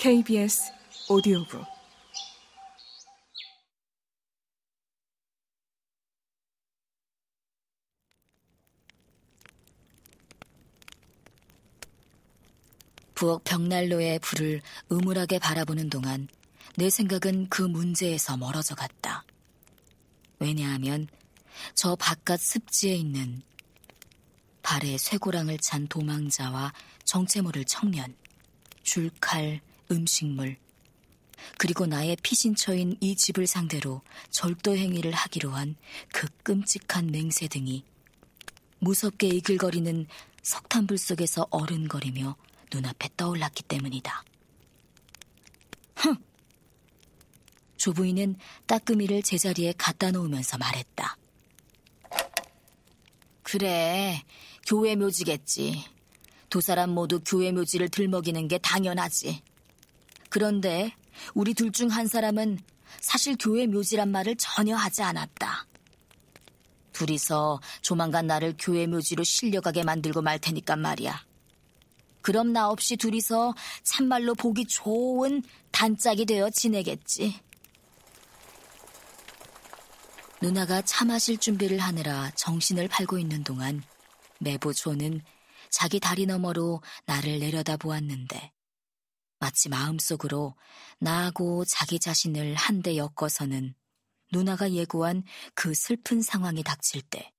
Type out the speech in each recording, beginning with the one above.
KBS 오디오북 부엌 벽난로의 불을 음울하게 바라보는 동안 내 생각은 그 문제에서 멀어져 갔다. 왜냐하면 저 바깥 습지에 있는 발에 쇠고랑을 찬 도망자와 정체 모를 청년, 줄칼, 음식물, 그리고 나의 피신처인 이 집을 상대로 절도 행위를 하기로 한 그 끔찍한 맹세 등이 무섭게 이글거리는 석탄불 속에서 어른거리며 눈앞에 떠올랐기 때문이다. 흥! 조부인은 따끔이를 제자리에 갖다 놓으면서 말했다. 그래, 교회 묘지겠지. 두 사람 모두 교회 묘지를 들먹이는 게 당연하지. 그런데 우리 둘 중 한 사람은 사실 교회 묘지란 말을 전혀 하지 않았다. 둘이서 조만간 나를 교회 묘지로 실려가게 만들고 말 테니까 말이야. 그럼 나 없이 둘이서 참말로 보기 좋은 단짝이 되어 지내겠지. 누나가 차 마실 준비를 하느라 정신을 팔고 있는 동안 매부 조는 자기 다리 너머로 나를 내려다 보았는데 마치 마음속으로 나하고 자기 자신을 한데 엮어서는 누나가 예고한 그 슬픈 상황이 닥칠 때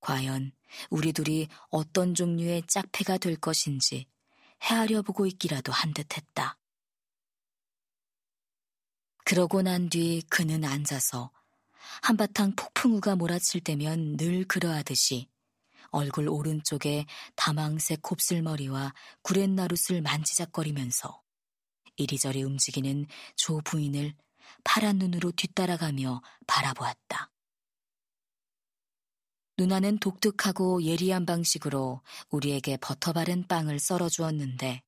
과연 우리 둘이 어떤 종류의 짝패가 될 것인지 헤아려 보고 있기라도 한 듯했다. 그러고 난 뒤 그는 앉아서 한바탕 폭풍우가 몰아칠 때면 늘 그러하듯이 얼굴 오른쪽에 다망색 곱슬머리와 구렛나룻을 만지작거리면서 이리저리 움직이는 조 부인을 파란 눈으로 뒤따라가며 바라보았다. 누나는 독특하고 예리한 방식으로 우리에게 버터 바른 빵을 썰어 주었는데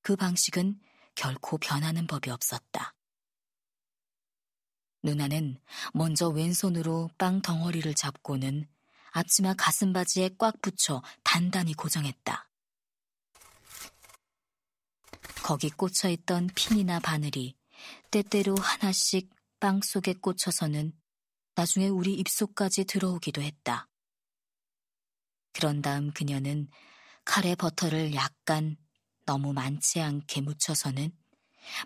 그 방식은 결코 변하는 법이 없었다. 누나는 먼저 왼손으로 빵 덩어리를 잡고는 앞치마 가슴바지에 꽉 붙여 단단히 고정했다. 거기 꽂혀 있던 핀이나 바늘이 때때로 하나씩 빵 속에 꽂혀서는 나중에 우리 입속까지 들어오기도 했다. 그런 다음 그녀는 칼에 버터를 약간 너무 많지 않게 묻혀서는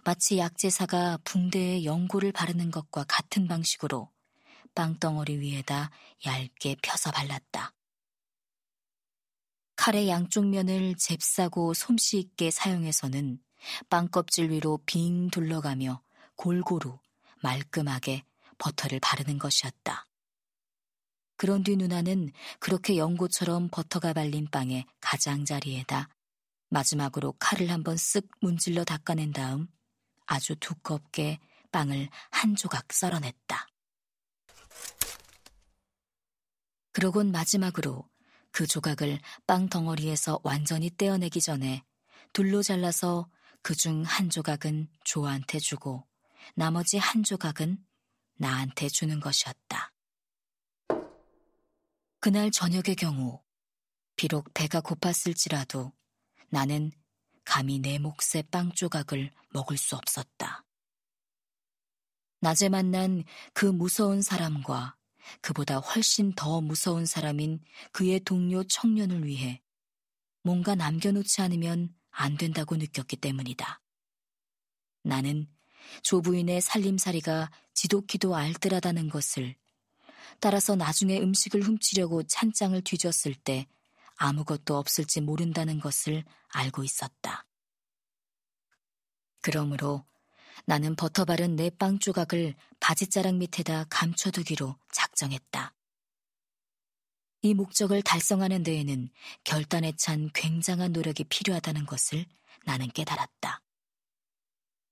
마치 약제사가 붕대에 연고를 바르는 것과 같은 방식으로 빵덩어리 위에다 얇게 펴서 발랐다. 칼의 양쪽 면을 잽싸고 솜씨 있게 사용해서는 빵껍질 위로 빙 둘러가며 골고루 말끔하게 버터를 바르는 것이었다. 그런 뒤 누나는 그렇게 연고처럼 버터가 발린 빵의 가장자리에다 마지막으로 칼을 한번 쓱 문질러 닦아낸 다음 아주 두껍게 빵을 한 조각 썰어냈다. 그러곤 마지막으로 그 조각을 빵 덩어리에서 완전히 떼어내기 전에 둘로 잘라서 그 중 한 조각은 조한테 주고 나머지 한 조각은 나한테 주는 것이었다. 그날 저녁의 경우 비록 배가 고팠을지라도 나는 감히 내 몫의 빵 조각을 먹을 수 없었다. 낮에 만난 그 무서운 사람과 그보다 훨씬 더 무서운 사람인 그의 동료 청년을 위해 뭔가 남겨놓지 않으면 안 된다고 느꼈기 때문이다. 나는 조부인의 살림살이가 지독히도 알뜰하다는 것을 따라서 나중에 음식을 훔치려고 찬장을 뒤졌을 때 아무것도 없을지 모른다는 것을 알고 있었다. 그러므로 나는 버터 바른 내 빵 조각을 바지자락 밑에다 감춰두기로 작정했다. 이 목적을 달성하는 데에는 결단에 찬 굉장한 노력이 필요하다는 것을 나는 깨달았다.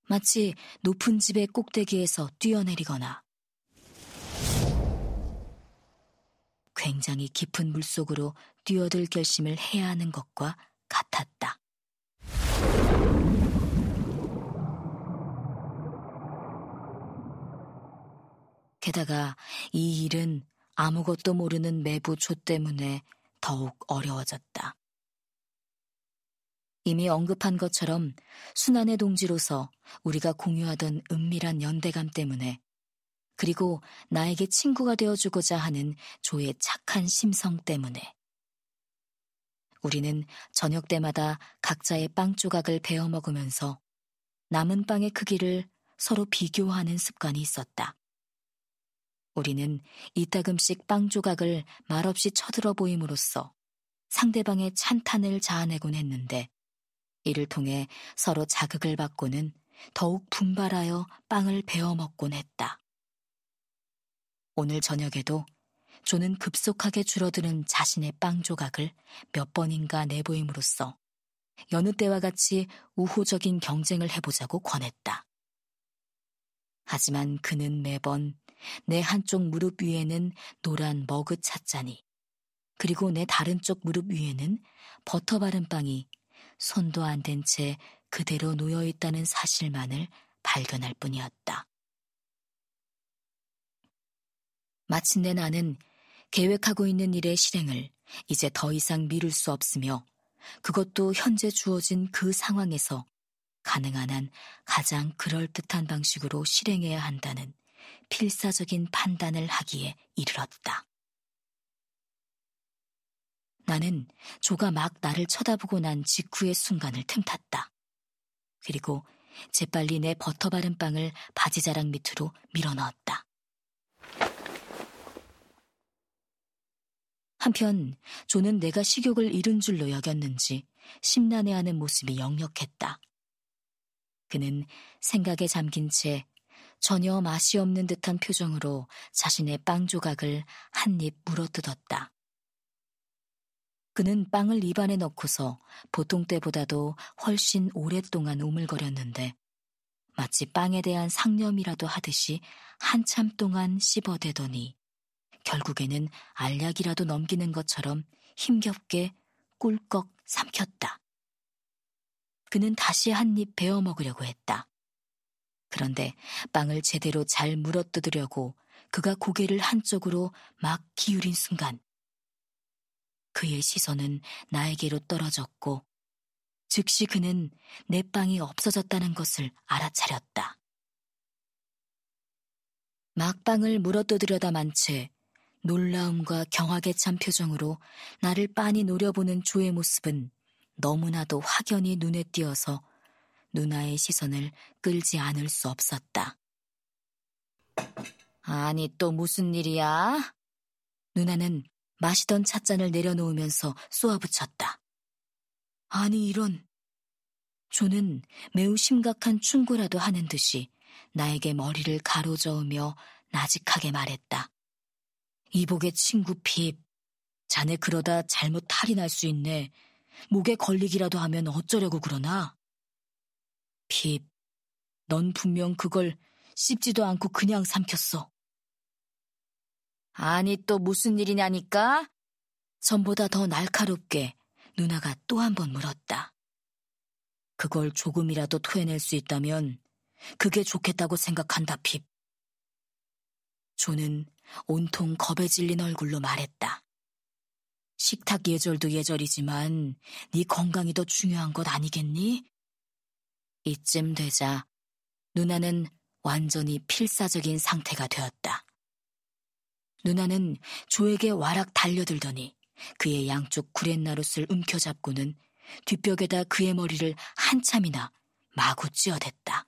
마치 높은 집의 꼭대기에서 뛰어내리거나 굉장히 깊은 물속으로 뛰어들 결심을 해야 하는 것과 같았다. 게다가 이 일은 아무것도 모르는 매부 조 때문에 더욱 어려워졌다. 이미 언급한 것처럼 순환의 동지로서 우리가 공유하던 은밀한 연대감 때문에 그리고 나에게 친구가 되어주고자 하는 조의 착한 심성 때문에 우리는 저녁 때마다 각자의 빵 조각을 베어 먹으면서 남은 빵의 크기를 서로 비교하는 습관이 있었다. 우리는 이따금씩 빵 조각을 말없이 쳐들어 보임으로써 상대방의 찬탄을 자아내곤 했는데 이를 통해 서로 자극을 받고는 더욱 분발하여 빵을 베어 먹곤 했다. 오늘 저녁에도 조는 급속하게 줄어드는 자신의 빵 조각을 몇 번인가 내보임으로써 여느 때와 같이 우호적인 경쟁을 해보자고 권했다. 하지만 그는 매번 내 한쪽 무릎 위에는 노란 머그 찻잔이 그리고 내 다른 쪽 무릎 위에는 버터 바른 빵이 손도 안 댄 채 그대로 놓여 있다는 사실만을 발견할 뿐이었다. 마침내 나는 계획하고 있는 일의 실행을 이제 더 이상 미룰 수 없으며 그것도 현재 주어진 그 상황에서 가능한 한 가장 그럴듯한 방식으로 실행해야 한다는 필사적인 판단을 하기에 이르렀다. 나는 조가 막 나를 쳐다보고 난 직후의 순간을 틈탔다. 그리고 재빨리 내 버터 바른 빵을 바지자락 밑으로 밀어 넣었다. 한편 조는 내가 식욕을 잃은 줄로 여겼는지 심란해하는 모습이 역력했다. 그는 생각에 잠긴 채 전혀 맛이 없는 듯한 표정으로 자신의 빵 조각을 한 입 물어뜯었다. 그는 빵을 입안에 넣고서 보통 때보다도 훨씬 오랫동안 우물거렸는데 마치 빵에 대한 상념이라도 하듯이 한참 동안 씹어대더니 결국에는 알약이라도 넘기는 것처럼 힘겹게 꿀꺽 삼켰다. 그는 다시 한 입 베어 먹으려고 했다. 그런데 빵을 제대로 잘 물어뜯으려고 그가 고개를 한쪽으로 막 기울인 순간 그의 시선은 나에게로 떨어졌고 즉시 그는 내 빵이 없어졌다는 것을 알아차렸다. 막빵을 물어뜯으려다 만 채 놀라움과 경악에 찬 표정으로 나를 빤히 노려보는 조의 모습은 너무나도 확연히 눈에 띄어서 누나의 시선을 끌지 않을 수 없었다. 아니, 또 무슨 일이야? 누나는 마시던 찻잔을 내려놓으면서 쏘아붙였다. 아니, 이런. 조는 매우 심각한 충고라도 하는 듯이 나에게 머리를 가로저으며 나직하게 말했다. 이복의 친구 핍, 자네 그러다 잘못 탈이 날 수 있네. 목에 걸리기라도 하면 어쩌려고 그러나? 핍, 넌 분명 그걸 씹지도 않고 그냥 삼켰어. 아니 또 무슨 일이냐니까? 전보다 더 날카롭게 누나가 또 한 번 물었다. 그걸 조금이라도 토해낼 수 있다면 그게 좋겠다고 생각한다, 핍. 조는 온통 겁에 질린 얼굴로 말했다. 식탁 예절도 예절이지만 네 건강이 더 중요한 것 아니겠니? 이쯤 되자 누나는 완전히 필사적인 상태가 되었다. 누나는 조에게 와락 달려들더니 그의 양쪽 구렛나룻을 움켜잡고는 뒷벽에다 그의 머리를 한참이나 마구 찧어댔다.